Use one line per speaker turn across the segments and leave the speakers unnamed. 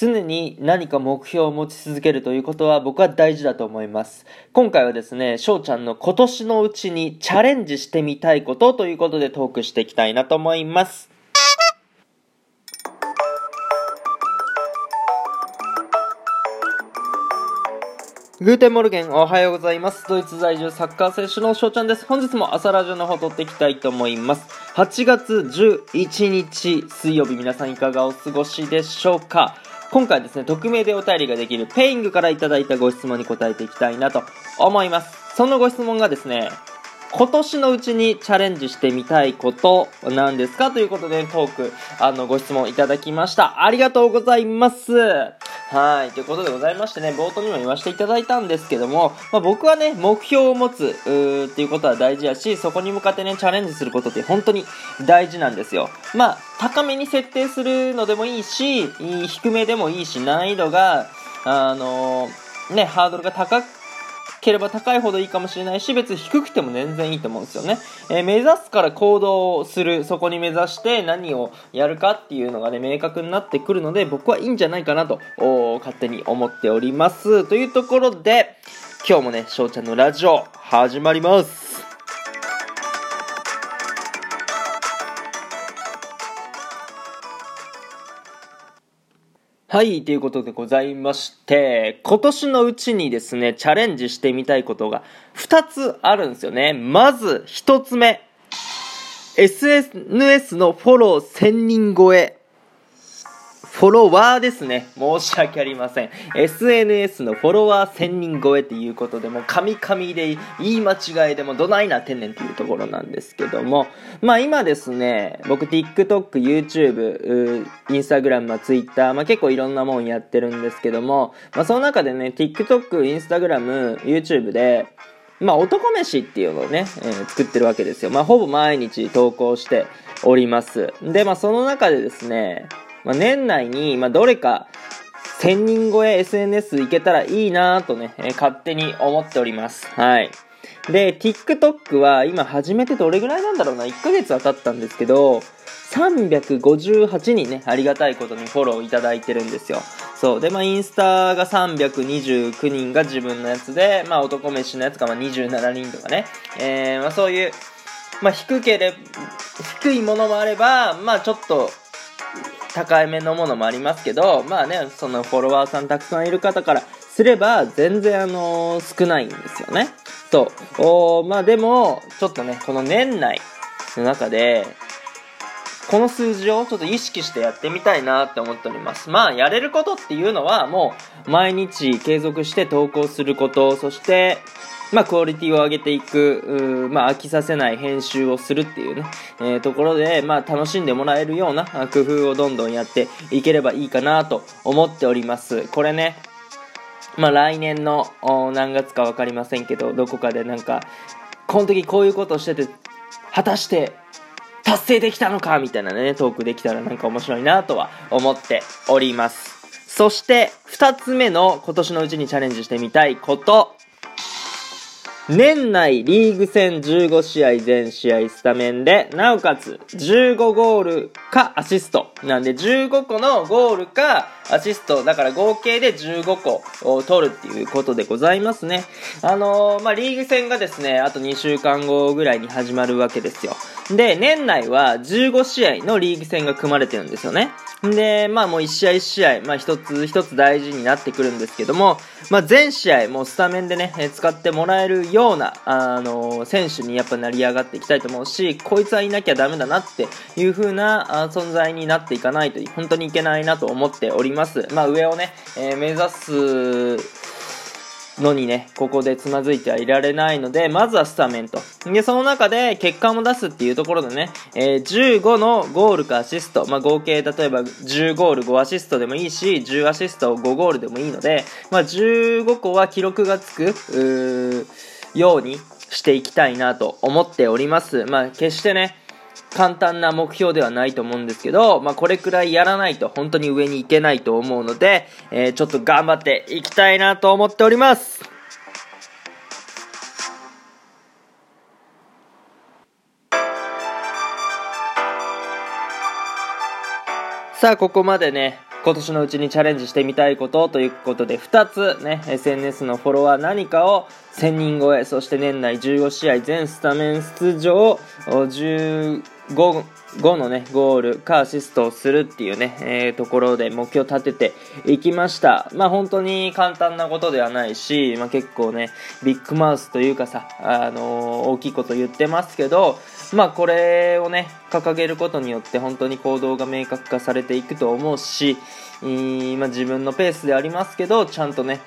常に何か目標を持ち続けるということは僕は大事だと思います。今回はですね、翔ちゃんの今年のうちにチャレンジしてみたいことということでトークしていきたいなと思います。 Guten Morgen おはようございます。ドイツ在住サッカー選手の翔ちゃんです。本日も朝ラジオの方撮っていきたいと思います。8月11日水曜日皆さんいかがお過ごしでしょうか？今回ですね、匿名でお便りができるペイングからいただいたご質問に答えていきたいなと思います。そのご質問がですね、今年のうちにチャレンジしてみたいことなんですかということでトーク、あの、ご質問いただきました。ありがとうございます。はい。ということでございましてね、冒頭にも言わせていただいたんですけども、まあ、僕はね、目標を持つ、うっていうことは大事やし、そこに向かってね、チャレンジすることって本当に大事なんですよ。まあ、高めに設定するのでもいいし、低めでもいいし、難易度が、あのーね、ハードルが高ければ高いほどいいかもしれないし、別に低くても全然いいと思うんですよね。えー目指すから行動する、そこに目指して何をやるかっていうのがね、明確になってくるので、僕はいいんじゃないかなと、勝手に思っております。というところで、今日もね、翔ちゃんのラジオ、始まります。はい、ということでございまして、今年のうちにですね、チャレンジしてみたいことが2つあるんですよね。まず1つ目、SNS のフォロー1000人超え。フォロワーですね。申し訳ありません。SNS のフォロワー1000人超えっていうことでも、神々で言い間違いでもどないな天然っていうところなんですけども、まあ今ですね、僕 TikTok、YouTube、Instagram、まあ Twitter、まあ結構いろんなもんやってるんですけども、まあその中でね、TikTok、Instagram、YouTube で、まあ男飯っていうのをね、えー作ってるわけですよ。まあほぼ毎日投稿しております。で、まあその中でですね、まあ、年内に、まあ、どれか1000人超え SNS いけたらいいなとね、えー勝手に思っております。はい。で、TikTok は今始めてどれぐらいなんだろうな、1ヶ月は経ったんですけど、358人ね、ありがたいことにフォローいただいてるんですよ。そう。で、まあ、インスタが329人が自分のやつで、まあ、男飯のやつがまあ27人とかね。えー、まあ、そういう、まあ、低ければ、低いものもあれば、まあ、ちょっと、高いめのものもありますけど、まあね、そのフォロワーさんたくさんいる方からすれば、全然あの少ないんですよね。そう。おまあでも、ちょっとね、この年内の中で、この数字をちょっと意識してやってみたいなって思っております。まあ、やれることっていうのは、もう、毎日継続して投稿すること、そして、まあ、クオリティを上げていく、まあ、飽きさせない編集をするっていうね、えーところで、まあ、楽しんでもらえるような工夫をどんどんやっていければいいかなと思っております。これね、まあ、来年の何月か分かりませんけど、どこかでなんか、この時こういうことをしてて、果たして達成できたのかみたいなね、トークできたらなんか面白いなとは思っております。そして、二つ目の今年のうちにチャレンジしてみたいこと。年内リーグ戦15試合全試合スタメンで、なおかつ15ゴールかアシスト。なんで15個のゴールかアシスト、だから合計で15個を取るっていうことでございますね。あのーまあ、リーグ戦がですね、あと2週間後ぐらいに始まるわけですよ。で、年内は15試合のリーグ戦が組まれてるんですよね。で、まあもう1試合1試合、まあ一つ一つ大事になってくるんですけども、まあ全試合もうスタメンでね、使ってもらえるような、あの選手にやっぱ成り上がっていきたいと思うし、こいつはいなきゃダメだなっていう風なあ存在になっていかないと本当にいけないなと思っております。まあ上をね、えー目指すのにね、ここでつまずいてはいられないので、まずはスタメンと。で、その中で結果も出すっていうところでね、えー15のゴールかアシスト、まあ、合計例えば10ゴール5アシストでもいいし、10アシスト5ゴールでもいいので、まあ、15個は記録がつく、ようにしていきたいなと思っております。まあ、決してね、簡単な目標ではないと思うんですけど、まあ、これくらいやらないと本当に上に行けないと思うので、えーちょっと頑張っていきたいなと思っております。さあ、ここまでね、今年のうちにチャレンジしてみたいことということで2つね SNS のフォロワー何かを1000人超えそして年内15試合全スタメン出場15 5のね、ゴールかアシストをするっていうね、えー、ところで目標を立てていきました。まあ本当に簡単なことではないし、まあ結構ね、ビッグマウスというかさ、あのー、大きいこと言ってますけど、まあこれをね、掲げることによって本当に行動が明確化されていくと思うし、まあ、自分のペースでありますけど、ちゃんとね、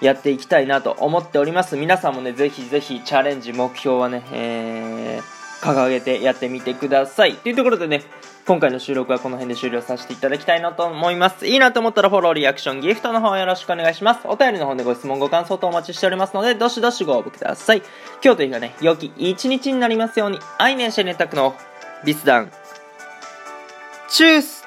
やっていきたいなと思っております。皆さんもね、ぜひぜひチャレンジ、目標はね、えー掲げてやってみてください。というところでね、今回の収録はこの辺で終了させていただきたいなと思います。いいなと思ったらフォロー、リアクション、ギフトの方よろしくお願いします。お便りの方でご質問、ご感想とお待ちしておりますので、どしどしご応募ください。今日という日がね、良き一日になりますように、愛年シェネタクのビスダン。チュース